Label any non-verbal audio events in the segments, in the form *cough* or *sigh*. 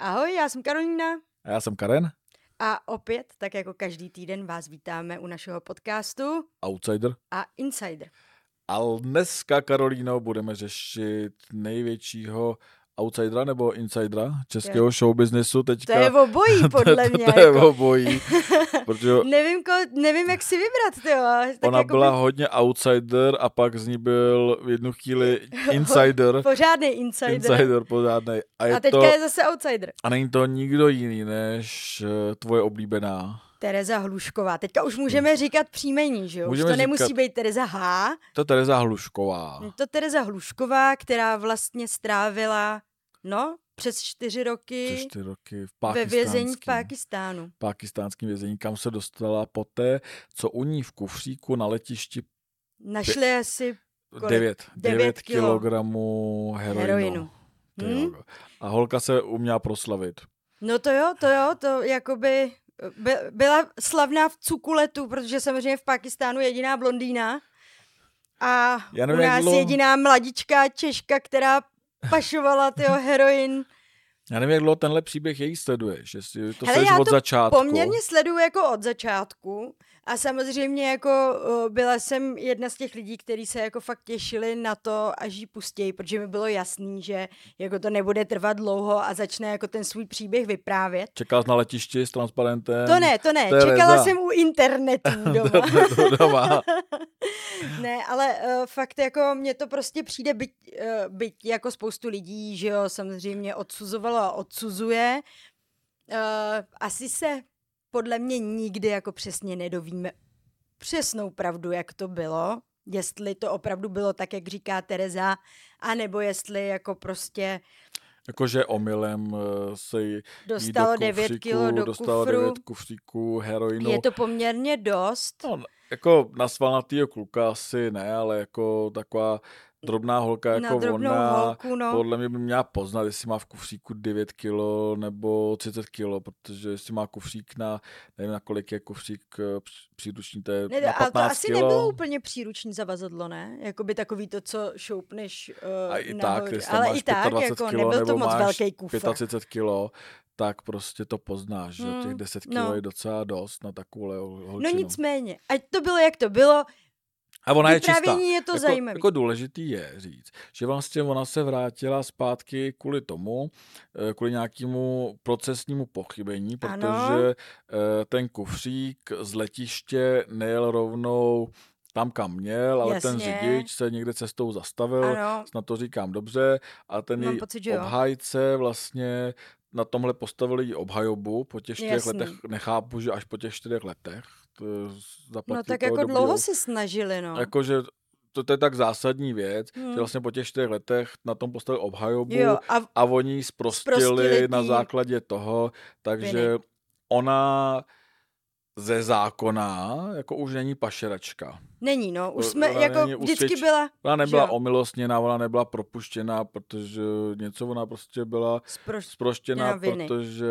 Ahoj, já jsem Karolína A já jsem Karen, a opět, tak jako každý týden, vás vítáme u našeho podcastu outsider. a Insider. A dneska, Karolíno, budeme řešit největšího outsidera nebo insidera českého showbiznesu teďka. To je obojí, podle *laughs* mě. to je jako. obojí, *laughs* protože *laughs* nevím, ko, nevím, jak si vybrat, tyjo. Tak ona jako byla by- hodně outsider a pak z ní byl v jednu chvíli insider. Pořádný insider. insider pořádnej. A, je A teďka to, je zase outsider. a není to nikdo jiný než eh, tvoje oblíbená. Tereza Hlušková. Teďka už můžeme říkat příjmení, že jo? Už Můžeme to nemusí říkat- být Tereza H. To je Tereza Hlušková. Je to Tereza Hlušková, která vlastně strávila, no, přes čtyři roky Přes čtyři roky v ve vězení v Pákistánu. pákistánském vězení, kam se dostala poté, co u ní v kufříku na letišti Našli asi Kolik? 9, Devět 9 kilo. kilogramů heroinu. heroinu. Hm? jo. A holka se uměla proslavit. No to jo, to jo, to jakoby by, byla slavná v cukuletu, protože samozřejmě v Pakistánu jediná blondýna a Já u nevím, jak nás dlouho- jediná mladičká Češka, která *laughs* pašovala tyho heroin. Já nevím, jak dlouho tenhle příběh její sleduješ, jestli to Hele, sleduješ já od to začátku. Poměrně sleduju jako od začátku a samozřejmě jako byla jsem jedna z těch lidí, kteří se jako fakt těšili na to, až ji pustějí, protože mi bylo jasný, že jako to nebude trvat dlouho a začne jako ten svůj příběh vyprávět. Jsi na letišti s transparentem. To ne, to ne. Tereza. Čekala jsem u internetu *laughs* doma. doma. *laughs* ne, ale uh, fakt jako mně to prostě přijde, byť, uh, byť jako spoustu lidí, že jo, samozřejmě odsuzovalo a odsuzuje. Uh, asi se podle mě nikdy jako přesně nedovíme přesnou pravdu, jak to bylo. Jestli to opravdu bylo tak, jak říká Tereza, anebo jestli jako prostě Jakože omylem eh, se jí dostalo do 9 kufříku, kilo do dostalo kufru. 9 kufříků heroinu. Je to poměrně dost. No, jako na svalnatýho kluka asi ne, ale jako taková drobná holka Na jako drobnou ona, holku, no. podle mě by měla poznat, jestli má v kufříku 9 kilo nebo 30 kilo, protože jestli má kufřík na, nevím na kolik je kufřík eh, příruční, to je Ne, na ale to 15 asi kilo. nebylo úplně příruční zavazadlo, ne? Jakoby takový to, co šoupneš uh, a i tak, nahoru. jestli tam Ale máš i tak, 25 jako kilo, nebyl to moc velký kufr. 35 kilo, tak prostě to poznáš, že Mm, těch 10 kilo no. je docela dost na takovouhle hol- No holčinu. nicméně, ať to bylo, jak to bylo, A ona je čistá. je to jako, zajímavý. Jako důležitý je říct, že vlastně ona se vrátila zpátky kvůli tomu, eh, kvůli nějakému procesnímu pochybení, Ano. protože eh, ten kufřík z letiště nejel rovnou tam, kam měl, ale ten Jasně. řidič se někde cestou zastavil, ano, snad to říkám dobře, a ten Mám její pocit, obhájce vlastně na tomhle postavili obhajobu po těch čtyřech Jasný. letech, nechápu, že až po těch čtyřech letech to zaplatili no tak jako dobrýho- dlouho se snažili, no. Jakože to, to je tak zásadní věc, Hmm. že vlastně po těch čtyřech letech na tom postavili obhajobu Jo, a a oni ji zprostili, na základě toho, takže viny. ona ze zákona jako už není pašeračka. není, no, už jsme, ona jako není vždycky usvědč- byla Ona nebyla jo. omilostněná, ona nebyla propuštěná, protože něco ona prostě byla sproš... zproštěná, viny. protože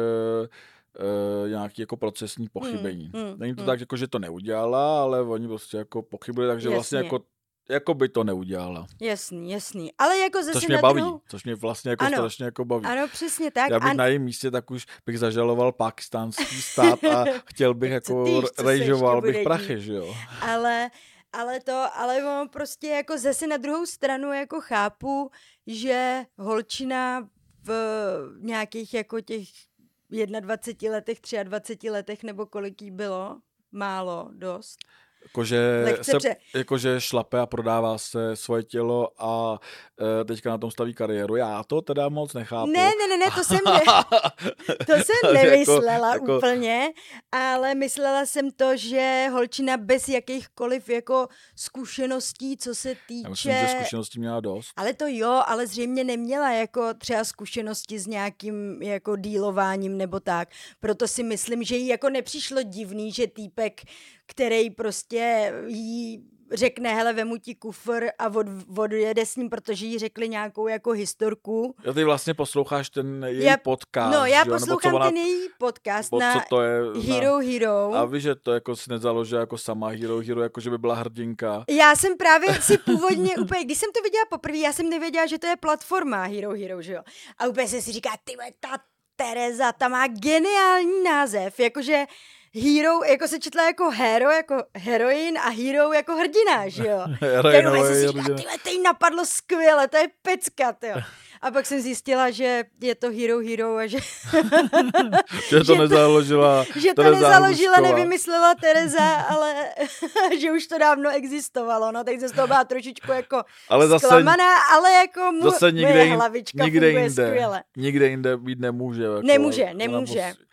e, nějaký jako procesní pochybení. hmm, Není to hmm. tak, jako, že to neudělala, ale oni prostě jako pochybili, takže vlastně Jasně. jako, jako by to neudělala. Jasný, jasný. Ale jako zase Což mě na baví, druhou... což mě vlastně jako Ano. strašně jako baví. Ano, přesně tak. Já bych a... na jejím místě tak už bych zažaloval pakistánský stát a *laughs* chtěl bych jako ty rejžoval bych prachy, že jo. ale, ale to, ale ono prostě jako zase na druhou stranu jako chápu, že holčina v nějakých jako těch 21 letech, 23 letech nebo kolik jí bylo, málo, dost. Jakože, se, jakože šlape a prodává se svoje tělo a e, teďka na tom staví kariéru. Já to teda moc nechápu. Ne, ne, ne, ne, to jsem, *laughs* ne, to jsem *laughs* Jako- nemyslela jako- úplně, ale myslela jsem to, že holčina bez jakýchkoliv jako zkušeností, co se týče... Já myslím, že zkušeností měla dost. Ale to jo, ale zřejmě neměla jako třeba zkušenosti s nějakým jako dílováním nebo tak. Proto si myslím, že jí jako nepřišlo divný, že týpek, který prostě jí řekne, hele, vemu ti kufr a od, odjede s ním, protože jí řekli nějakou jako historku. Jo, ty vlastně posloucháš ten její Já- podcast, no, já jo? Poslouchám ona, ten její podcast na co to je? Hero Hero. Na, a víš, že to jako si nezaložila jako sama Hero Hero, jako že by byla hrdinka. Já jsem právě si původně *laughs* úplně, když jsem to viděla poprvé, já jsem nevěděla, že to je platforma Hero Hero, že jo. A úplně jsem si říká, ty ta Tereza, ta má geniální název, jakože hero, jako se četla jako hero, jako heroin a hero jako hrdina, že jo? *laughs* Kterou jsem si říkala, tyhle, teď napadlo skvěle, to je pecka, tyjo. *laughs* A pak jsem zjistila, že je to Hero Hero a že, *laughs* Že to nezaložila že to Tereza nezaložila, Hrušková. nevymyslela Tereza, ale že už to dávno existovalo, no, tak jsem z toho byla trošičku jako Ale zase, zklamaná, ale jako mu, zase nikde, moje hlavička nikde funguje jinde, skvěle. nikde jinde být nemůže. Jako, Nemůže, nemůže. prostě-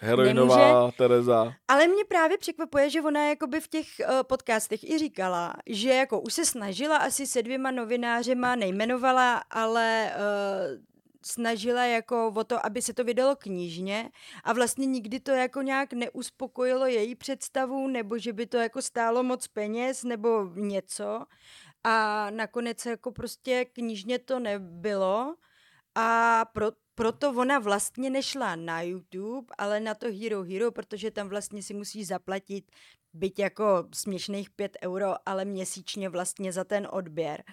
Heroinová Tereza. Ale mě právě překvapuje, že ona jakoby v těch uh, podcastech i říkala, že jako už se snažila asi se dvěma novinářema, nejmenovala, ale uh, snažila jako o to, aby se to vydalo knižně a vlastně nikdy to jako nějak neuspokojilo její představu, nebo že by to jako stálo moc peněz, nebo něco. A nakonec jako prostě knižně to nebylo a pro, proto ona vlastně nešla na YouTube, ale na to Hero Hero, protože tam vlastně si musíš zaplatit byť jako směšných 5 euro, ale měsíčně vlastně za ten odběr.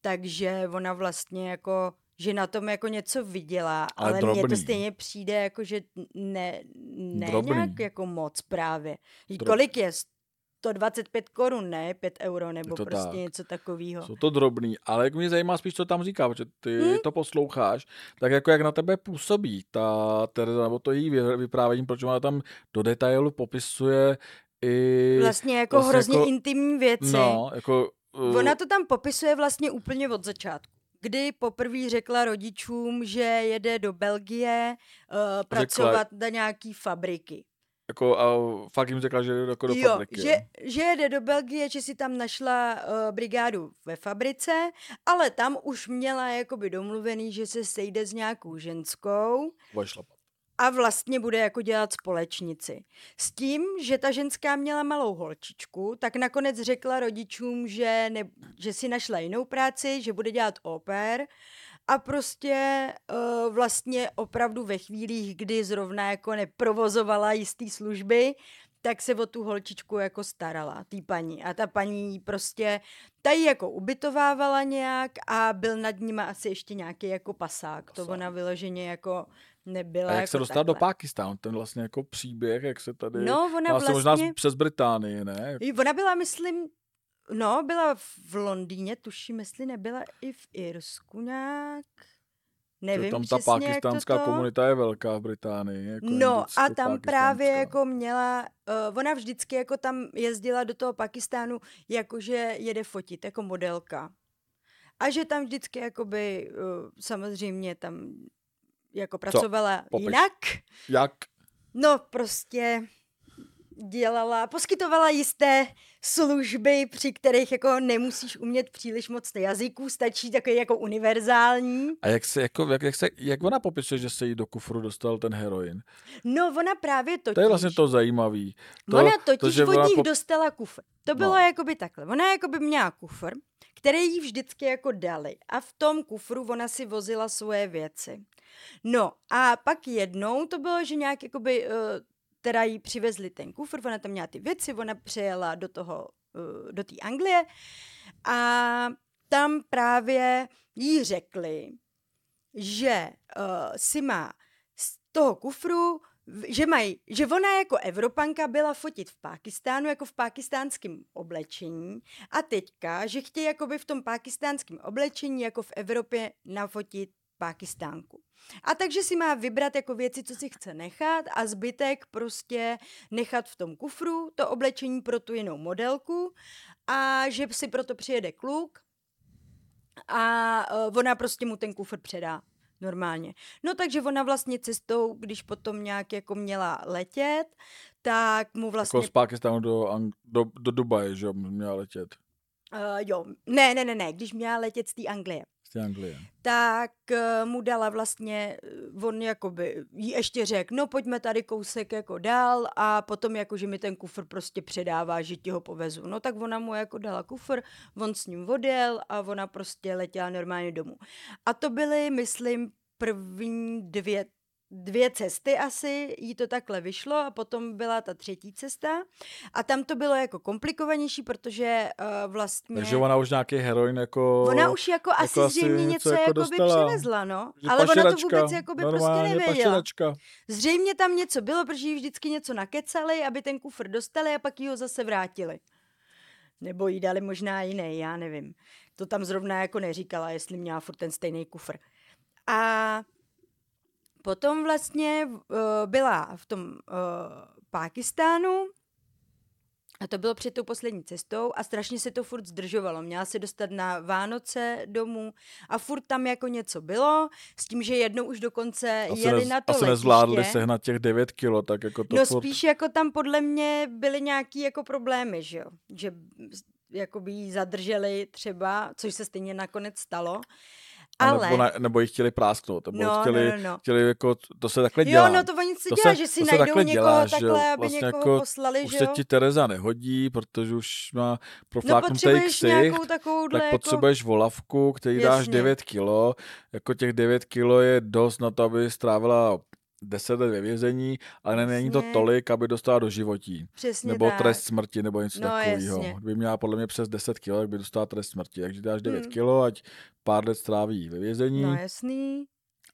Takže ona vlastně jako že na tom jako něco viděla, Ale ale, mně to stejně přijde jako, že ne, ne Drobný. nějak jako moc právě. Drob- Kolik je? 125 korun, ne? 5 euro nebo to prostě tak. něco takového. Jsou to drobný, ale jak mě zajímá spíš, co tam říká, protože ty Hmm? to posloucháš, tak jako jak na tebe působí ta Tereza, nebo to její vy- vyprávění, protože ona tam do detailu popisuje i... Vlastně jako vlastně hrozně jako- intimní věci. No, jako... uh, Ona to tam popisuje vlastně úplně od začátku. Kdy poprvé řekla rodičům, že jede do Belgie uh, pracovat na nějaký fabriky. Jako, a fakt jim řekla, že jde jako do jo, fabriky. že, že jede do Belgie, že si tam našla uh, brigádu ve fabrice, ale tam už měla jakoby domluvený, že se sejde s nějakou ženskou Bude šlapat. a vlastně bude jako dělat společnici. S tím, že ta ženská měla malou holčičku, tak nakonec řekla rodičům, že, ne, že si našla jinou práci, že bude dělat oper a prostě uh, vlastně opravdu ve chvílích, kdy zrovna jako neprovozovala jistý služby, tak se o tu holčičku jako starala, tý paní. A ta paní prostě, ta ji jako ubytovávala nějak a byl nad nima asi ještě nějaký jako pasák. To Pasák. ona vyloženě jako nebyla A jak jako se dostala do. Pákistánu, ten vlastně jako příběh, jak se tady... No, ona vlastně možná přes Británii, ne? Ona byla, myslím, no, byla v Londýně, tuším, jestli nebyla i v Irsku nějak. Že Nevím tam ta přesně, pakistánská to komunita je velká v Británii. Jako No a tam právě jako měla, uh, ona vždycky jako tam jezdila do toho Pakistánu, jakože jede fotit, jako modelka. A že tam vždycky jakoby, uh, samozřejmě tam jako pracovala Popiš. jinak. Jak? No prostě dělala, poskytovala jisté služby, při kterých jako nemusíš umět příliš moc jazyků, stačí takový jako univerzální. A jak se, jako, jak, jak, se, jak ona popisuje, že se jí do kufru dostal ten heroin? No ona právě totiž. To je vlastně to zajímavé. To, ona totiž to, že od nich pop- dostala kufr. To bylo No. jakoby takhle. Ona jakoby měla kufr, který jí vždycky jako dali. A v tom kufru ona si vozila svoje věci. No a pak jednou to bylo, že nějak jakoby, uh, teda jí přivezli ten kufr, ona tam měla ty věci, ona přijela do toho, uh, do té Anglie. A tam právě jí řekli, že uh, si má z toho kufru že mají, že ona jako Evropanka byla fotit v Pákistánu jako v pákistánském oblečení a teďka, že chtějí jakoby v tom pákistánském oblečení jako v Evropě nafotit Pákistánku. A takže si má vybrat jako věci, co si chce nechat a zbytek prostě nechat v tom kufru, to oblečení pro tu jinou modelku a že si proto přijede kluk a uh, ona prostě mu ten kufr předá normálně. No takže ona vlastně cestou, když potom nějak jako měla letět, tak mu vlastně... Jako z Pakistánu do, Ang- do, do Dubaje, že měla letět. Uh, jo, ne, ne, ne, ne, když měla letět z té Anglie, té Anglie. tak uh, mu dala vlastně, uh, on jakoby jí ještě řekl, no pojďme tady kousek jako dál a potom jako, že mi ten kufr prostě předává, že ti ho povezu. No tak ona mu jako dala kufr, on s ním odjel a ona prostě letěla normálně domů. A to byly, myslím, první dvě dvě cesty asi, jí to takhle vyšlo a potom byla ta třetí cesta a tam to bylo jako komplikovanější, protože uh, vlastně... Takže ona už nějaký heroin jako... Ona už jako, jako asi zřejmě něco něco jako by dostala. přivezla, no. že Ale ona to vůbec jako by prostě nevěděla. pašeračka. Zřejmě tam něco bylo, protože jí vždycky něco nakecali, aby ten kufr dostali a pak jí ho zase vrátili. Nebo jí dali možná jiný, já nevím. To tam zrovna jako neříkala, jestli měla furt ten stejný kufr. A potom vlastně uh, byla v tom uh, Pákistánu a to bylo před tou poslední cestou a strašně se to furt zdržovalo. Měla se dostat na Vánoce domů a furt tam jako něco bylo, s tím, že jednou už dokonce Asi, jeli nez, na to asi letiště. nezvládli sehnat těch 9 kilo, tak jako to No furt... spíš jako tam podle mě byly nějaký jako problémy, že jo? Že jako by jí zadrželi třeba, což se stejně nakonec stalo. Ale... Nebo, na, nebo ji chtěli prásknout, nebo No, no, chtěli, no, no. chtěli jako, to se takhle dělá. Jo, no to oni si To dělá, se- že si se najdou takhle někoho dělá, že takhle, aby vlastně někoho jako poslali, Už že se jo? ti Tereza nehodí, protože už má No profláknutý nějakou takovouhle tak jako... potřebuješ volavku, který dáš Jasně. 9 kilo. Jako těch 9 kilo je dost na to, aby strávila 10 let ve vězení, ale není to tolik, aby dostala do životí. Přesně Nebo tak. trest smrti, nebo něco No, takového. Kdyby měla podle mě přes 10 kilo, tak by dostala trest smrti. Takže dáš 9 Hmm. kilo, ať pár let stráví ve vězení, No jasný,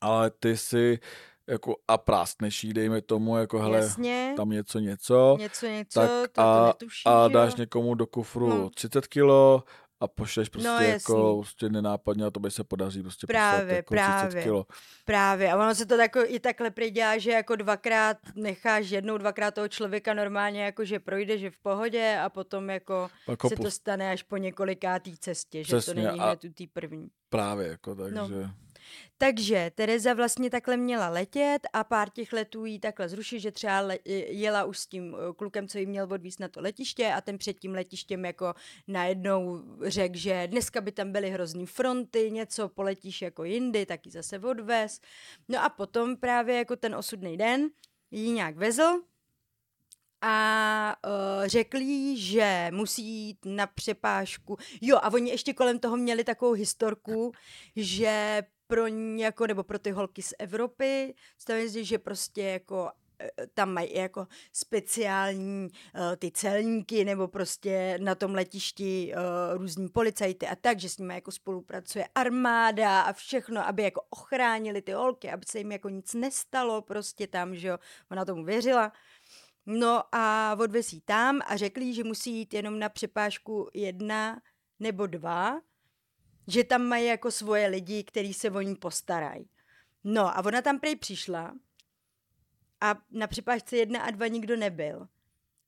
ale ty si jako a práskneš jí, dejme tomu, jako hele, jasně. tam něco, něco, něco, něco, tak to, a- to netuší, a dáš jo? někomu do kufru No. 30 kilo a pošleš prostě No, jako jasný. prostě nenápadně a to by se podaří prostě Právě, jako 30 právě. kilo. Právě. A ono se to tako, i takhle prý dělá, že jako dvakrát necháš jednou, dvakrát toho člověka normálně jako, že projde, že v pohodě a potom jako Pak se to stane až po několikátý cestě, že Přesně, to není hned u té první. Právě, jako takže. No. Takže Tereza vlastně takhle měla letět a pár těch letů jí takhle zrušit, že třeba le- jela už s tím eh, klukem, co jí měl odvízt na to letiště a ten před tím letištěm jako najednou řekl, že dneska by tam byly hrozný fronty, něco poletíš jako jindy, tak ji zase odvez. No a potom právě jako ten osudný den ji nějak vezl a uh, řekl jí, že musí jít na přepážku. Jo, a oni ještě kolem toho měli takovou historku, že pro ně, jako, nebo pro ty holky z Evropy, stavím si, že prostě jako eh, tam mají jako speciální uh, ty celníky nebo prostě na tom letišti uh, různí policajty a tak, že s nimi jako spolupracuje armáda a všechno, aby jako ochránili ty holky, aby se jim jako nic nestalo prostě tam, že jo, ona tomu věřila. No a odvez jí tam a řekl jí, že musí jít jenom na přepážku jedna nebo dva, že tam mají jako svoje lidi, kteří se o ní postarají. No a ona tam prej přišla a na přepážce jedna a dva nikdo nebyl.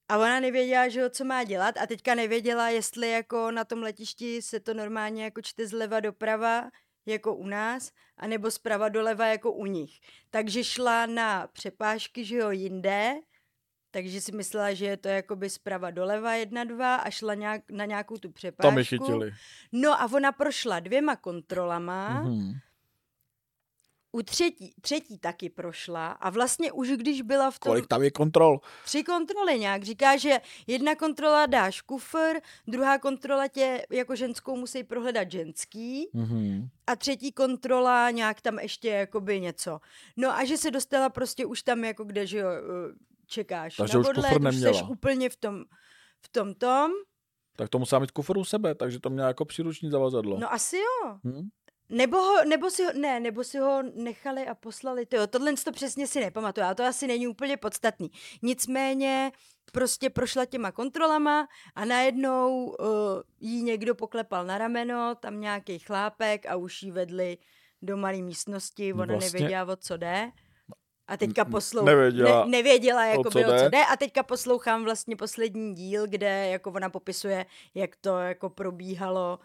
A ona nevěděla, že co má dělat a teďka nevěděla, jestli jako na tom letišti se to normálně jako čte zleva doprava, jako u nás, anebo zprava doleva jako u nich. Takže šla na přepážky, že jo, jinde, takže si myslela, že je to jakoby zprava doleva jedna, dva a šla nějak, na nějakou tu přepážku. Tam je chytili. No a ona prošla dvěma kontrolama, mm-hmm. Mhm. u třetí, třetí taky prošla a vlastně už když byla v tom Kolik tam je kontrol? tři kontroly nějak, říká, že jedna kontrola dáš kufr, druhá kontrola tě jako ženskou musí prohledat ženský Mhm. a třetí kontrola nějak tam ještě jakoby něco. No a že se dostala prostě už tam jako kde, že jo, eh, čekáš Takže na už odlet, kufr už seš neměla. úplně v tom, v tom tom. Tak to musela mít kufr u sebe, takže to měla jako příruční zavazadlo. No asi jo. Hm? Nebo, ho, nebo si ho, ne, nebo si ho nechali a poslali. Tyjo, tohle to přesně si nepamatuju, a to asi není úplně podstatný. Nicméně prostě prošla těma kontrolama a najednou uh, jí někdo poklepal na rameno, tam nějaký chlápek a už jí vedli do malé místnosti, ona vlastně... nevěděla, o co jde. A teďka poslouchám. nevěděla, ne, nevěděla jakoby, o co o co jde. jde. A teďka poslouchám vlastně poslední díl, kde jako ona popisuje, jak to jako probíhalo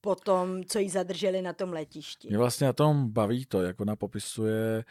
po tom, co jí zadrželi na tom letišti. Mě vlastně na tom baví to, jak ona popisuje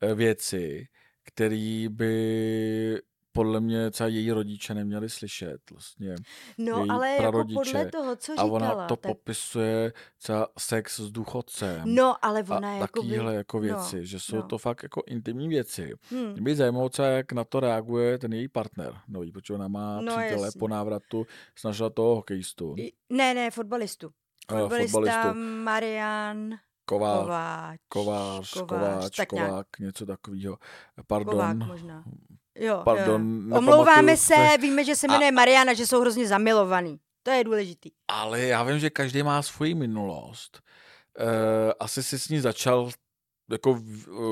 eh, věci, které by podle mě třeba její rodiče neměli slyšet. Vlastně. No, její ale jako prarodiče. podle toho, co A říkala, ona to tak... popisuje třeba sex s důchodcem. No, ale a ona jako takovýhle by... jako věci, no, že jsou no. to fakt jako intimní věci. Hm. Mě by zajímalo třeba, jak na to reaguje ten její partner nový, protože ona má No, přítele jasně. po návratu, snažila toho hokejistu, I- Ne, ne, fotbalistu. Fotbalista fotbalistu. Marian... Ková, Kováč. Kovář, Kovář, Kováč, tak nějak. Kovák, něco takového. Pardon. Kovák možná. Jo, Pardon, jo. Omlouváme se, se. víme, že se A- jmenuje Mariana, že jsou hrozně zamilovaný. To je důležitý. Ale já vím, že každý má svoji minulost. E, asi si s ní začal, jako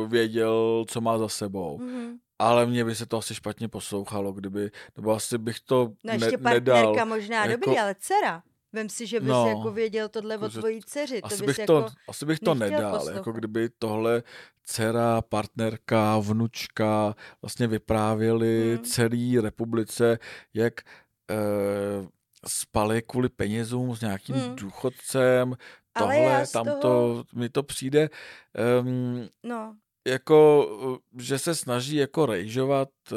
věděl, co má za sebou. Mhm. Ale mně by se to asi špatně poslouchalo, kdyby, nebo asi bych to No ne, ještě nedal. partnerka možná, jako- dobrý, ale dcera. Vem si, že bys No, jako věděl tohle o tvojí dceři. To Asi bys bych, jako... to, asi bych to nedal, poslouchat. jako kdyby tohle dcera, partnerka, vnučka vlastně vyprávěli Hmm. celý republice, jak e, spali kvůli penězům s nějakým Hmm. důchodcem, tohle, tamto, toho- mi to přijde um, No, jako, že se snaží jako rejžovat eh,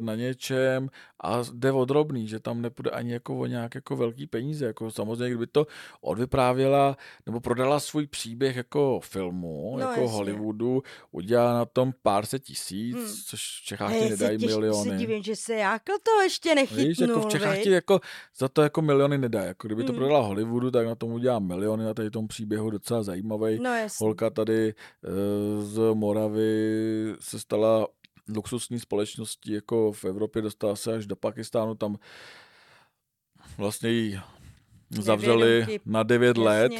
na něčem a jde o drobný, že tam nepůjde ani jako o nějak jako velký peníze. Jako samozřejmě, kdyby to odvyprávěla nebo prodala svůj příběh jako filmu, No, jako jasně. Hollywoodu, udělala na tom pár set tisíc, Hmm. což v Čechách ti já se, nedají těž, se miliony. divím, že se Jákl to ještě nechytnul, Víš, jako v Čechách ti jako za to jako miliony nedá. Jako kdyby to Hmm. prodala Hollywoodu, tak na tom udělá miliony, na tady tom příběhu docela zajímavý. No jasně. Holka tady eh, z Moravy se stala luxusní společností jako v Evropě, dostala se až do Pakistánu, tam vlastně ji zavřeli Nevědomky, na 9 let,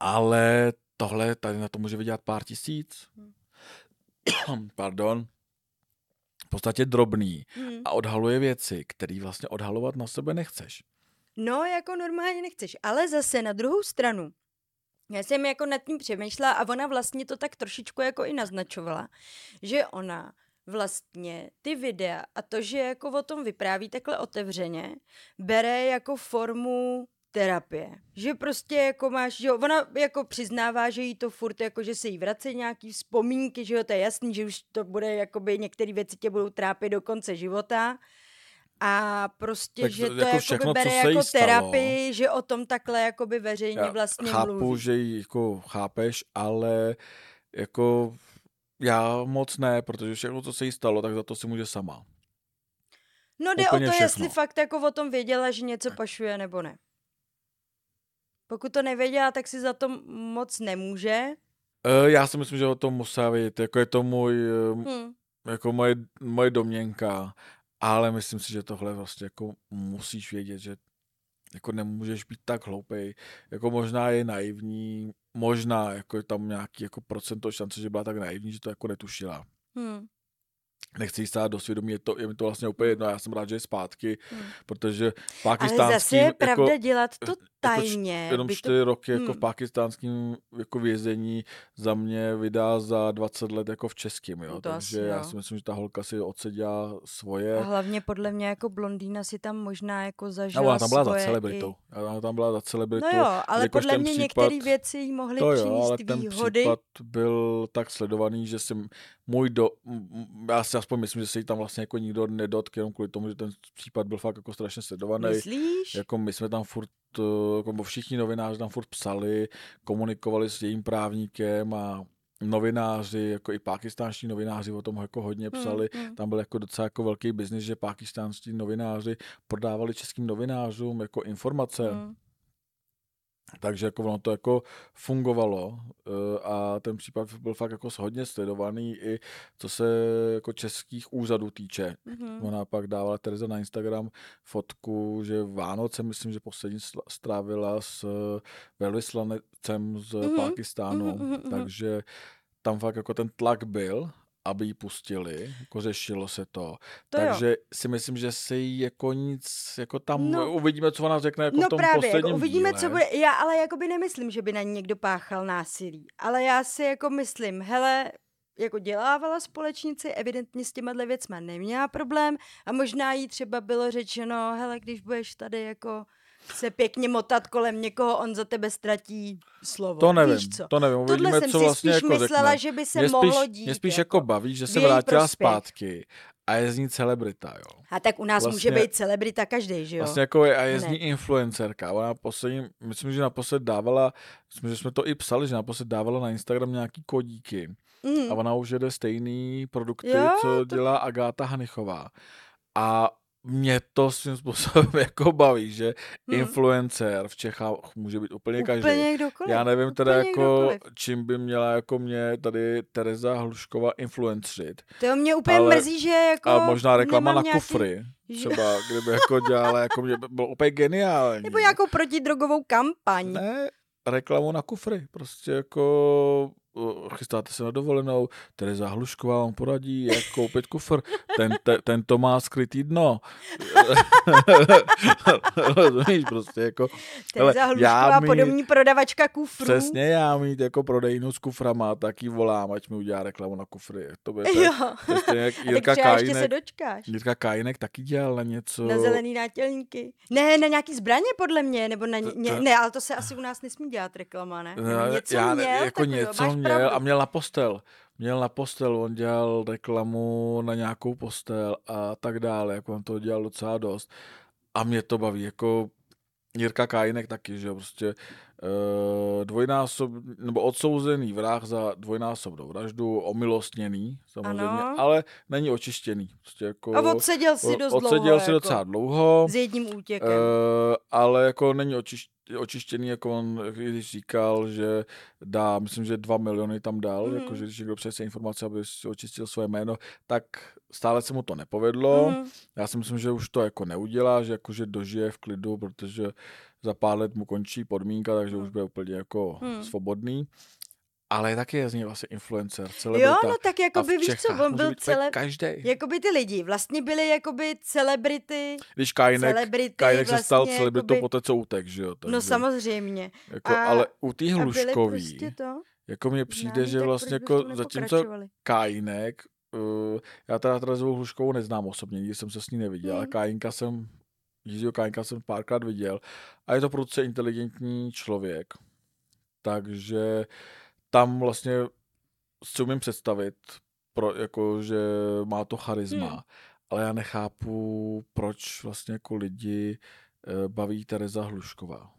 ale tohle tady na to může vydělat pár tisíc. *coughs* Pardon. V podstatě drobný Hmm. a odhaluje věci, které vlastně odhalovat na sebe nechceš. No, jako normálně nechceš. Ale zase na druhou stranu, já jsem jako nad tím přemýšlela a ona vlastně to tak trošičku jako i naznačovala, že ona vlastně ty videa a to, že jako o tom vypráví takhle otevřeně, bere jako formu terapie. Že prostě jako máš, že ona jako přiznává, že jí to furt jako, že se jí vrací nějaký vzpomínky, že jo, to je jasný, že už to bude, jakoby některé věci tě budou trápit do konce života. A prostě, Tak že to to jako všechno, bere jako stalo. terapii, že o tom takhle jakoby veřejně Já vlastně chápu, mluví. že ji jako chápeš, ale jako já moc ne, protože všechno, co se jí stalo, tak za to si může sama. No jde úplně o to, všechno. jestli fakt jako o tom věděla, že něco pašuje nebo ne. Pokud to nevěděla, tak si za to moc nemůže. E, já si myslím, že o tom musela vědět, jako je to můj, e, Hm. jako moje, moje domněnka, ale myslím si, že tohle vlastně jako musíš vědět, že jako nemůžeš být tak hloupej, jako možná je naivní, možná jako je tam nějaký jako procento šance, že byla tak naivní, že to jako netušila. Hm. Nechci stát do svědomí, je, to, je mi to vlastně úplně jedno, já jsem rád, že je zpátky, Hm. protože Ale pakistánský, zase je pravda jako, dělat to jako č- tajně. jenom by to... čtyři roky jako v Hm. pakistánském jako vězení za mě vydá za 20 let jako v českém, jo. No to asi Takže já jo. si myslím, že ta holka si odseděla A svoje. hlavně podle mě jako blondýna si tam možná jako A zažila ona tam byla za svoje celebritou. I... Ona tam byla za celebritou. No jo, ale podle mě případ- některé věci jí mohly To jo, přinést ale ten výhody. případ byl tak sledovaný, že si můj do... Já si aspoň myslím, že se jí tam vlastně jako nikdo nedotk, jenom kvůli tomu, že ten případ byl fakt jako strašně sledovaný. Myslíš? Jako my jsme tam furt, eh, jako všichni novináři tam furt psali, komunikovali s jejím právníkem a novináři, jako i pakistánští novináři o tom jako hodně psali. Hm, hm. Tam byl jako docela jako velký biznis, že pakistánští novináři prodávali českým novinářům jako informace. Hm. Takže jako ono to jako fungovalo eh, a ten případ byl fakt jako hodně sledovaný i co se jako českých úřadů týče. Mhm. Ona pak dávala Tereza na Instagram fotku, že Vánoce, myslím, že poslední strávila s eh, velvyslanecem z Mhm, Pákistánu, mhm, mhm, mhm. takže tam fakt jako ten tlak byl, aby ji pustili, jako řešilo se to. To jo. takže si myslím, že se jí jako nic, jako tam No. uvidíme, co ona řekne jako No v tom právě, posledním jako uvidíme, díle. co bude. Já ale jakoby nemyslím, že by na ní někdo páchal násilí. Ale já si jako myslím, hele, jako dělávala společnici, evidentně s těma věcma neměla problém a možná jí třeba bylo řečeno, hele, když budeš tady jako se pěkně motat kolem někoho, on za tebe ztratí slovo. To nevím, Víš co? to nevím, Tohle uvidíme, jsem co si vlastně spíš jako myslela, řekne. že by se mě mohlo spíš, dít. Mě spíš jako baví, že se vrátila prospěch. zpátky a je z ní celebrita, jo. A tak u nás může Vlastně- být celebrita každý, že jo? Vlastně jako je, a je z ní influencerka. Ona poslední, myslím, že naposled dávala, myslím, že jsme to i psali, že naposled dávala na Instagram nějaký kodíky. Mm. A ona už jede stejný produkty, Jo, co to- dělá Agáta Hanichová. A mě to svým způsobem *laughs* jako baví, že Hmm. influencer v Čechách může být úplně každý. Úplně kdokoliv. Já nevím teda úplně jako, kdokoliv. čím by měla jako mě tady Tereza Hlušková influencřit. To mě úplně ale- mrzí, že jako A možná reklama na nějaký, kufry. Třeba, kdyby jako dělala, jako mě by bylo úplně geniální. Nebo nějakou protidrogovou kampaň. Ne, reklamu na kufry. Prostě jako chystáte se na dovolenou, Tereza Hlušková vám poradí, jak koupit kufr. Ten, te, ten to má skrytý dno. *laughs* Rozumíš, prostě jako Tereza já Hlušková, mít- podobní prodavačka kufrů. přesně já mít jako prodejnu s kuframa, tak jí volám, ať mi udělá reklamu na kufry. To by Jo. stejně jak A tak Jirka třeba ještě se Kajinek. dočkáš. Jirka Kajinek taky dělal na něco. Na zelený nátělníky. Ne, na nějaký zbraně podle mě, nebo na ně, ne, ale to se asi u nás nesmí dělat reklama, ne? No, něco já, měl, jako něco měl a měl na postel. Měl na postel, on dělal reklamu na nějakou postel a tak dále, jako on to dělal docela dost. A mě to baví, jako Jirka Kajinek taky, že prostě uh, dvojnásob, nebo odsouzený vrah za dvojnásobnou vraždu, omilostněný samozřejmě, Ano. ale není očištěný. Prostě jako, A odseděl si dost odseděl dlouho, si jako, docela dlouho. s jedním útěkem. Uh, ale jako není očiš, očištěný, jako on když říkal, že dá, myslím, že dva miliony tam dal, Mhm. mm. jako že když někdo přese informace, aby si očistil své jméno, tak stále se mu to nepovedlo. Mm. Mhm. Já si myslím, že už to jako neudělá, že jako že dožije v klidu, protože za pár let mu končí podmínka, takže Mhm. už bude úplně jako Mhm. svobodný. Ale taky je z něj vlastně influencer, celebrita. Jo, no tak jako by, víš co, on byl celé, každý. jakoby ty lidi vlastně byli jakoby celebrity, Když Kajnek, celebrity Kajnek se stal vlastně celebritou jakoby- po té, co utek, že jo? no takže- samozřejmě. Jako, A- ale u té hluškový, prostě to. jako mně přijde, známí, že vlastně jako zatímco? Kajinek, uh, já teda Terezu Hluškovou neznám osobně, nikdy jsem se s ní neviděl, ale Hmm. Kajinka jsem, Jiřího Kajinka jsem párkrát viděl a je to prudce inteligentní člověk, takže tam vlastně si umím představit, pro, jako, že má to charisma, Hmm. ale já nechápu, proč vlastně jako lidi eh, baví Tereza Hlušková.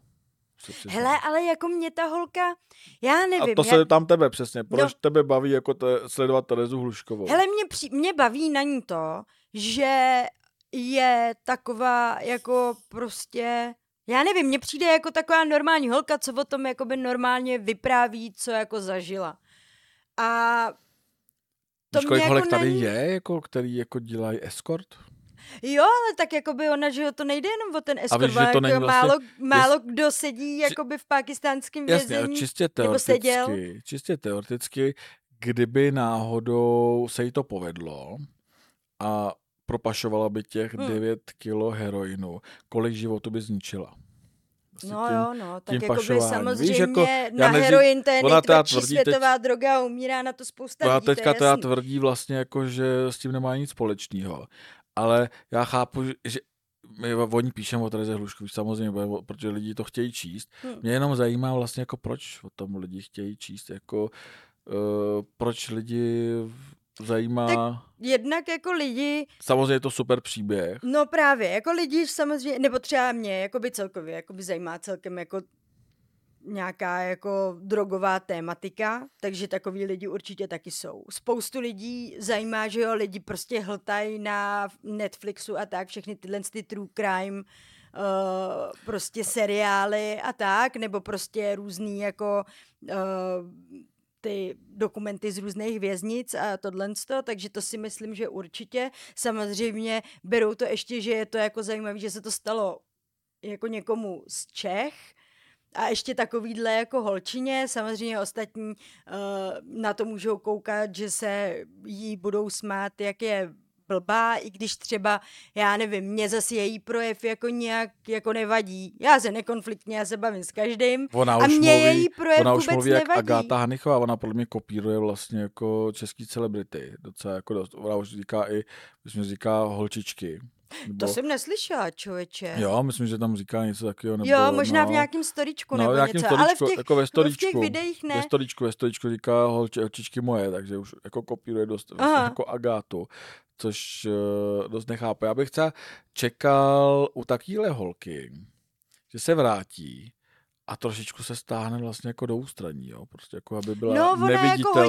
Hele, ale jako mě ta holka, já nevím. A to já, se tam tebe přesně. Proč No. no. tebe baví jako te, sledovat Terezu Hluškovou? Hele, mě, při, mě baví na ní to, že je taková jako prostě, já nevím, mně přijde jako taková normální holka, co o tom jakoby normálně vypráví, co jako zažila. A to Víš, kolik mě holek jako tady není... je, jako, který jako dělají escort? Jo, ale tak jakoby ona, že to nejde jenom o ten escort, víš, že to jako vlastně- málo, málo kdo sedí jakoby v pakistánském Jasně, vězení. čistě nebo seděl. teoreticky, čistě teoreticky, kdyby náhodou se jí to povedlo a propašovala by těch Hmm. 9 kilo heroinu, kolik životů by zničila? No tím- jo, no, tak jakoby pašováním. samozřejmě Víš, jako, na neří- heroin to je ona nejtvrdší tvrdí teď- světová droga a umírá na to spousta Ona lidí, to teďka teda tvrdí vlastně jako, že s tím nemá nic společného. Ale já chápu, že- my oni píšeme o Tereze Hluškový, samozřejmě, protože lidi to chtějí číst. Hm. Mě jenom zajímá vlastně jako proč o tom lidi chtějí číst, jako uh, proč lidi zajímá, Jednak jako lidi, samozřejmě je to super příběh, no právě, jako lidi samozřejmě, nebo třeba mě, jako by celkově, jako by zajímá celkem jako nějaká jako drogová tématika, takže takový lidi určitě taky jsou. Spoustu lidí zajímá, že jo, lidi prostě hltají na Netflixu a tak, všechny tyhle ty true crime uh, prostě seriály a tak, nebo prostě různý jako uh, ty dokumenty z různých věznic a tohle, takže to si myslím, že určitě. Samozřejmě berou to ještě, že je to jako zajímavé, že se to stalo jako někomu z Čech, a ještě takovýhle jako holčině, samozřejmě ostatní uh, na to můžou koukat, že se jí budou smát, jak je blbá, i když třeba, já nevím, mě zase její projev jako nějak jako nevadí. Já se nekonfliktně, já se bavím s každým. Ona a už mě mluví, její projev ona už vůbec mluví jak nevadí. Agáta Hanichová, ona podle mě kopíruje vlastně jako český celebrity, docela jako dost. Ona už říká i, myslím, říká holčičky. To jsem neslyšela, člověče. Jo, myslím, že tam říká něco takového. Nebo, jo možná no, v nějakém storičku no, nebo v nějakém něco, ale v storičku, těch, jako ve v storičku. těch videích ne. Ve storičku, ve storičku říká holči, holčičky moje, takže už jako kopíruje dost vlastně Aha. jako Agátu, což uh, dost nechápu. Já bych třeba čekal u takovéhle holky, že se vrátí a trošičku se stáhne vlastně jako do ústraní, jo, prostě jako aby byla No, ona jako neviditelná.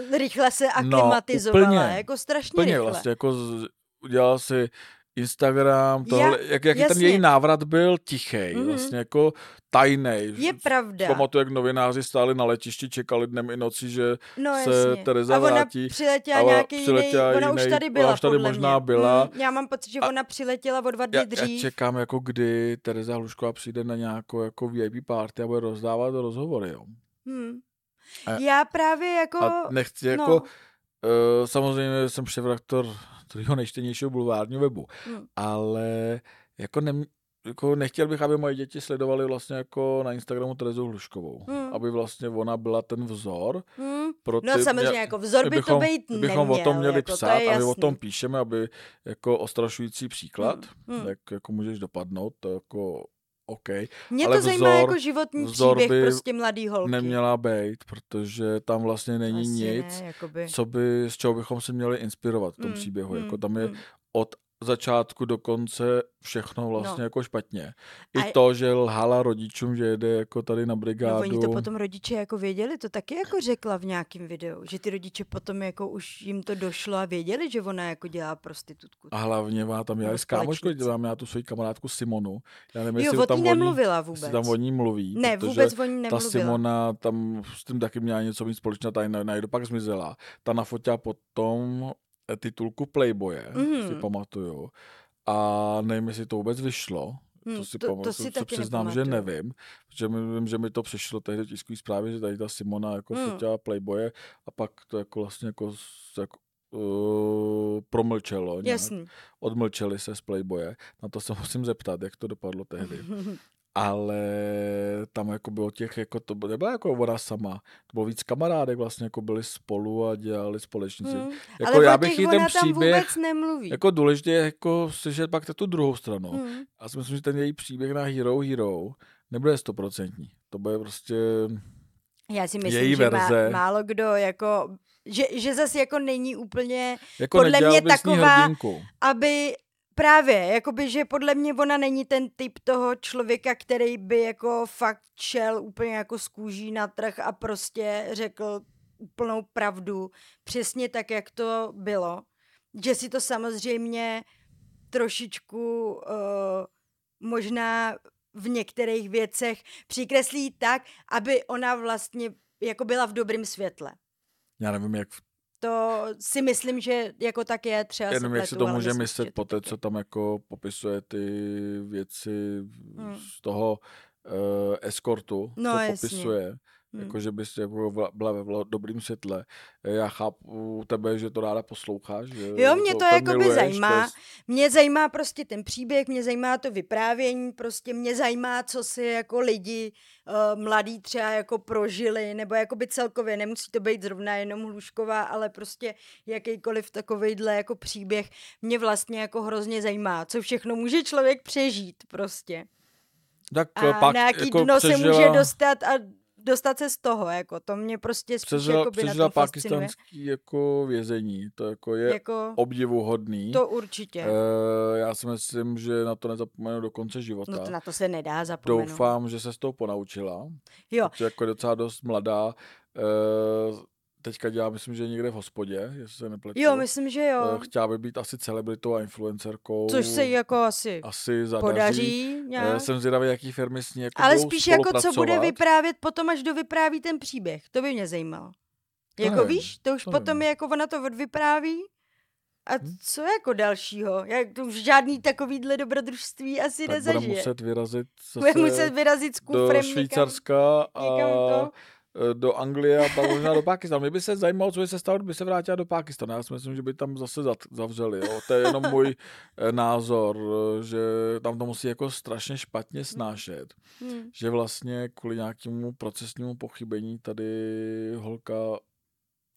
hodně rychle se No, aklimatizovala, úplně, jako strašně Plně rychle. vlastně jako udělal si Instagram, tohle, Já- jak, jaký ten jasně. její návrat byl tichý, Mhm. vlastně jako tajnej. Je pravda. Pamatuju, jak novináři stáli na letišti, čekali dnem i noci, že No, se jasně. Tereza a ona vrátí. přiletěla a ona nějaký přiletěla jiný, ona už tady ona byla, už tady možná mě. byla. Hmm, já mám pocit, že A- ona přiletěla o dva dny Já, já dřív. čekám, jako kdy Tereza Hlušková přijde na nějakou jako VIP party a bude rozdávat rozhovory, jo. Hmm. A- Já právě jako... A nechci no. jako, uh, samozřejmě jsem šéfredaktor druhého nejčtenějšího bulvárního webu, Hmm. ale jako, ne, jako nechtěl bych, aby moje děti sledovaly vlastně jako na Instagramu Terezu Hluškovou. Hmm. Aby vlastně ona byla ten vzor. Hmm. Pro ty, No samozřejmě, mě- jako vzor by to kdybychom- být neměl. o tom měli jako, to psát je a my o tom píšeme, aby jako ostrašující příklad, Hmm, hmm. jak jako můžeš dopadnout, to jako OK. Mě ale to zajímá vzor- jako životní vzor příběh prostě mladý holky. Neměla být, protože tam vlastně není Asi nic, Ne, jakoby. co by, z čeho bychom se měli inspirovat v tom Hmm, příběhu. hmm, Jako tam je hmm. od začátku do konce všechno vlastně No. jako špatně. I A- to, že lhala rodičům, že jede jako tady na No, brigádu. oni to potom rodiče jako věděli, to taky jako řekla v nějakém videu, že ty rodiče potom jako už jim to došlo a věděli, že ona jako dělá prostitutku. A hlavně má tam já s kámoškou, mám já tu svoji kamarádku Simonu. Já nevím, Jo, jestli o tam nemluvila vůbec. jestli tam o ní mluví. ne, protože vůbec o ní ta nemluvila. Simona tam s tím taky měla něco mít společného, tady najdu pak zmizela. Ta nafotila potom titulku Playboye, Mhm. si pamatuju. A nevím, jestli to vůbec vyšlo. Hm, To si, to- pamatuju, to si taky přiznám, že nevím. Protože mi, vím, že mi to přišlo tehdy v tiskové zprávě, že tady ta Simona jako Hmm. fotila Playboye a pak to jako vlastně jako, jako uh, promlčelo. Nějak. Jasný. Odmlčeli se z Playboye. Na to se musím zeptat, jak to dopadlo tehdy. *laughs* Ale tam jako bylo těch, jako to nebyla jako ona sama. To bylo víc kamarádek vlastně, jako byli spolu a dělali společníci. Hmm. Jako Ale já bych jí ten příběh, vůbec nemluví. jako důležité je jako slyšet pak tu druhou stranu. Hmm. Já si myslím, že ten její příběh na Hero Hero nebude stoprocentní. To bude prostě... Já si myslím, její že má, verze. málo kdo jako, že, že zase jako není úplně, Jako Podle mě taková- aby právě, jakoby, že podle mě ona není ten typ toho člověka, který by jako fakt šel úplně jako z kůží na trh a prostě řekl úplnou pravdu, přesně tak, jak to bylo. Že si to samozřejmě trošičku uh, možná v některých věcech přikreslí tak, aby ona vlastně jako byla v dobrém světle. Já nevím, jak, To si myslím, že jako tak je třeba nevím, jak si to může myslet po té, co tam jako popisuje ty věci Hmm. z toho uh, eskortu, No, co jasně. popisuje. Hmm. Jako, že bys jako byla ve vla- dobrým světle. Já chápu tebe, že to ráda posloucháš. Že Jo, mě to úplně jakoby miluješ, zajímá. je- Mě zajímá prostě ten příběh, mě zajímá to vyprávění, prostě mě zajímá, co si jako lidi uh, mladí třeba jako prožili, nebo jakoby celkově, nemusí to být zrovna jenom Hlušková, ale prostě jakýkoliv takovejhle jako příběh mě vlastně jako hrozně zajímá, co všechno může člověk přežít prostě. Tak A pak na jaký jako dno se může přežila- dostat a dostat se z toho, jako to mě prostě spíš přežila, jakoby na přežila fascinuje. pakistánský jako vězení. To jako je Jako, obdivuhodný. to určitě. Eh, já si myslím, že na to nezapomenu do konce života. No to na to se nedá zapomenout. Doufám, že se s tou ponaučila. Jo, Protože jako je docela dost mladá. Eh, teďka dělá, myslím, že někde v hospodě, jestli se nepletu. jo, myslím, že jo. Eh, Chtěla by být asi celebritou a influencerkou. Což se jí jako asi asi zadaří. podaří Eh, nějak. Jsem zvědavý, jaký firmy s ní jako Ale spíš jako co bude vyprávět potom, až dovypráví ten příběh. To by mě zajímalo. Jako nevím, víš, to už to potom je jako ona to odvypráví a Hm. co jako dalšího? Jak to už žádný takovýhle dobrodružství asi tak bude nezažije. muset vyrazit Bude zase muset vyrazit s do kufrem někam, Švýcarska a někam to. Eh, do Anglie a pak možná do Pakistánu. Mě by se zajímalo, co by se stalo, kdyby se vrátila do Pakistánu. Já si myslím, že by tam zase zavřeli. Jo. To je jenom můj eh, názor, eh, že tam to musí jako strašně špatně snášet. Hm. Že vlastně kvůli nějakému procesnímu pochybení tady holka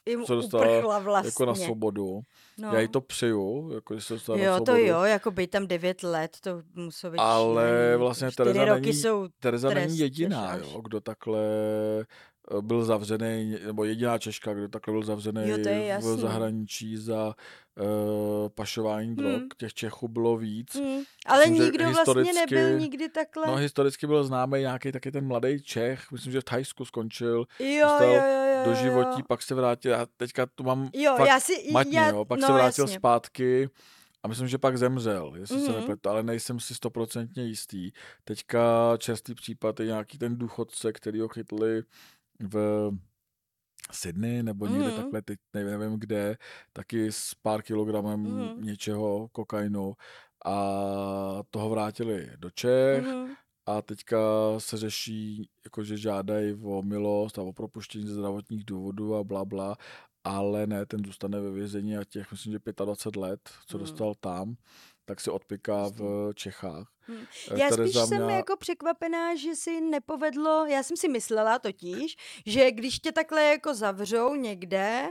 Jim se dostala vlastně. jako na svobodu. no. Já jí to přeju, jako že se dostala na Jo, svobodu. to jo, jako být tam 9 let, to muselo být Ale šílený. vlastně Tereza roky není- jsou Tereza trest není jediná, jo, kdo takhle byl zavřený, nebo jediná Češka, kdo takhle byl zavřený Jo, v zahraničí za uh, pašování drog. Hmm. Těch Čechů bylo víc. Hmm. Ale Myslím, nikdo vlastně nebyl nikdy takhle. No historicky byl známý nějaký taky ten mladý Čech, myslím, že v Thajsku skončil jo, jo, jo, jo, do jo. životí, pak se vrátil, já teďka tu mám Jo, fakt já si, matně, já, jo, pak no, se vrátil jasně. zpátky a myslím, že pak zemřel, jestli mm-hmm. se Mhm. nepletu, ale nejsem si stoprocentně jistý. Teďka častý případ je nějaký ten důchodce, který ho chytli v Sydney nebo někde Mhm. takhle, teď nevím, kde, taky s pár kilogramem Mhm. něčeho, kokainu a toho vrátili do Čech Mhm. a teďka se řeší, jakože žádají o milost a o propuštění ze zdravotních důvodů a bla, bla, ale ne, ten zůstane ve vězení a těch, myslím, že 25 let, co Hmm. dostal tam, tak se odpiká v Čechách. Hmm. Eh, Já Tereza spíš jsem měla- jako překvapená, že si nepovedlo, já jsem si myslela totiž, že když tě takhle jako zavřou někde,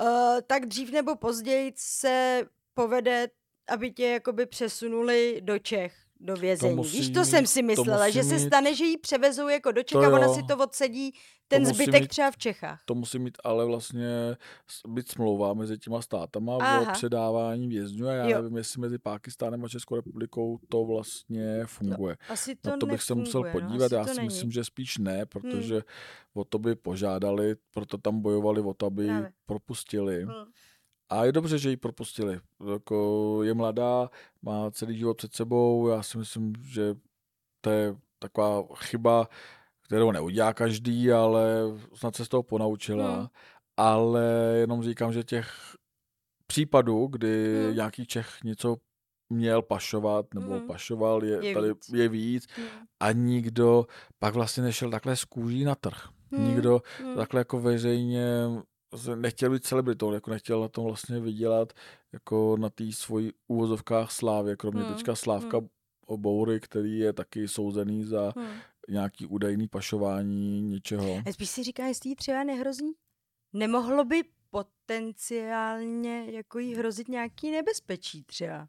uh, tak dřív nebo později se povede, aby tě jakoby přesunuli do Čech do vězení. musí Víš, to jsem si to myslela, že se mít- stane, že ji převezou jako do Čech To a ona si to odsedí ten musí zbytek mít- třeba v Čechách. To musí mít ale vlastně být smlouva mezi těma státama Aha. o předávání vězňů a já Jo. nevím, jestli mezi Pákistánem a Českou republikou to vlastně funguje. Asi to Na to bych se musel nefunguje, podívat, no, já to si není. Hmm. myslím, že spíš ne, protože o to by požádali, proto tam bojovali o to, aby ji propustili. Hmm. A je dobře, že ji propustili. Jako je mladá, má celý život před sebou, já si myslím, že to je taková chyba, kterou neudělá každý, ale snad se z toho ponaučila. Hmm. Ale jenom říkám, že těch případů, kdy Hmm. nějaký Čech něco měl pašovat nebo Hmm. pašoval, je, Je tady víc. je víc Hmm. a nikdo pak vlastně nešel takhle z kůží na trh. Hmm. Nikdo Hmm. takhle jako veřejně nechtěl být celebritou, jako nechtěl na tom vlastně vydělat jako na té svojí úvozovkách slávě, kromě Hmm, teďka Slávka Boury, který je taky souzený za Hmm. nějaký údajný pašování něčeho. A spíš si říká, jestli jí třeba nehrozí. Nemohlo by potenciálně jako jí hrozit nějaký nebezpečí třeba.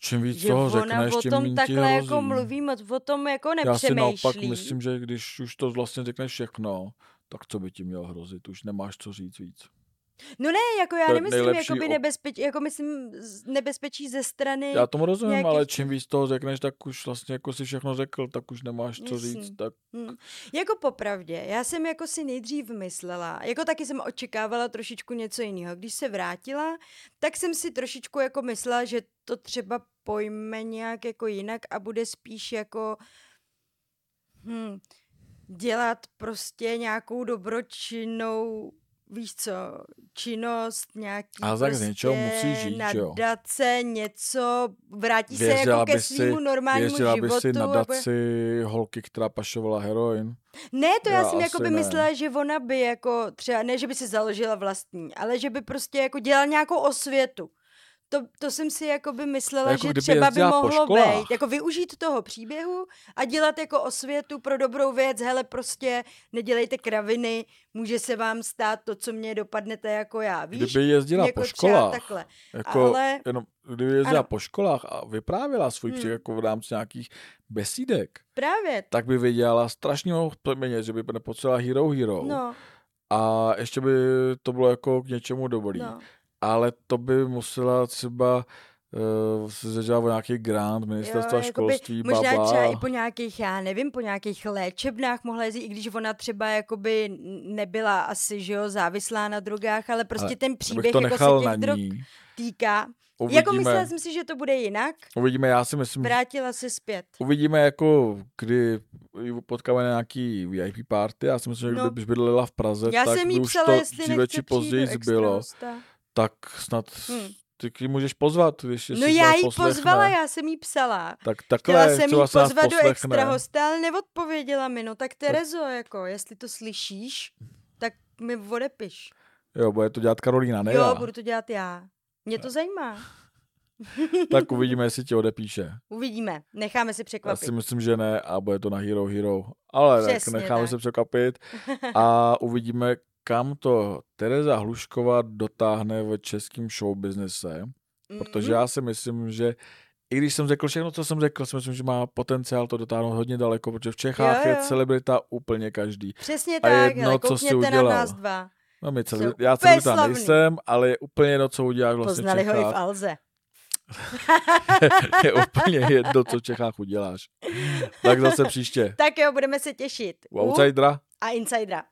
Čím víc Že toho řekneš, o tím tom ti takhle jako mluví, moc o tom jako Já si naopak nepřemýšlí. myslím, že když už to vlastně řekneš všechno, tak co by ti mělo hrozit? Už nemáš co říct víc. No ne, jako já nemyslím jakoby op- nebezpečí, jako myslím nebezpečí ze strany... Já tomu rozumím, nějakých ale čím víc toho řekneš, tak už vlastně jako si všechno řekl, tak už nemáš co říct. Jasný. Tak Hmm. Jako popravdě, já jsem jako si nejdřív myslela, jako taky jsem očekávala trošičku něco jiného. Když se vrátila, tak jsem si trošičku jako myslela, že to třeba pojme nějak jako jinak a bude spíš jako hm, dělat prostě nějakou dobročinnou víš co, činnost, nějaký Ale tak z prostě něčeho musí žít, jo? nadace, něco, vrátí se Věřila jako ke by si- svýmu normálnímu věřila by životu. si a bude- nadaci holky, která pašovala heroin. Ne, to já, Já jsem jako by ne. myslela, že ona by jako třeba, ne, že by si založila vlastní, ale že by prostě jako dělala nějakou osvětu. To, to jsem si jako by myslela, Jako že třeba by mohlo být. Jako využít toho příběhu a dělat jako osvětu pro dobrou věc. Hele, prostě nedělejte kraviny, může se vám stát to, co mě dopadnete jako já. Víš? Kdyby jezdila jako po školách, takhle. jako Ale- jenom, kdyby jezdila ano. po školách a vyprávěla svůj Hmm. příběh jako v rámci nějakých besídek, Právě. tak by vydělala strašně moc peněz, že by nepotřebovala Hero Hero. No, A ještě by to bylo jako k něčemu dobrý. no. Ale to by musela třeba uh, se zažívat o nějaký grant ministerstva Jo, jakoby školství, možná baba. třeba i po nějakých, já nevím, po nějakých léčebnách mohla jezdit, i když ona třeba jakoby nebyla asi, že jo, závislá na drogách, ale prostě Ale ten příběh to jako se na těch drog týká. Uvidíme, Jako myslela jsem si, že to bude jinak, uvidíme, já si myslím, vrátila se zpět. uvidíme jako, kdy potkáme na nějaký VIP party, já si myslím, že No. kdyby bydlela v Praze, Já tak jsem by jí už psala, to jestli dříve či později zbylo. Tak snad Hm. ty ji můžeš pozvat, když No já poslechne. pozvala, já jsem jí psala. Tak Chtěla takhle, jsem jí pozvat do extra hosta, ale neodpověděla mi. No tak Terezo, jako, jestli to slyšíš, tak mi odepiš. Jo, bude to dělat Karolína, ne jo, já. budu to dělat já. Mě to zajímá. *laughs* Tak uvidíme, jestli ti odepíše. Uvidíme. Necháme si Já překvapit. si myslím, že ne a bude to na Hero Hero. Ale tak Přesně necháme tak. se překvapit *laughs* a uvidíme, kam to Tereza Hlušková dotáhne v českém showbiznise. Protože Mhm. já si myslím, že i když jsem řekl všechno, co jsem řekl, si myslím, že má potenciál to dotáhnout hodně daleko, protože v Čechách Jo, je jo. celebrita úplně každý. Přesně A tak, jedno, hele, co si koukněte na udělal. nás dva. No, my Jsou celebri- já celebrita slavný. nejsem, ale je úplně jedno, co uděláš vlastně Poznali v ho i v. Alze. *laughs* je úplně jedno, co v Čechách uděláš. Tak zase příště. Tak jo, budeme se těšit. U Outsidera a Insidera.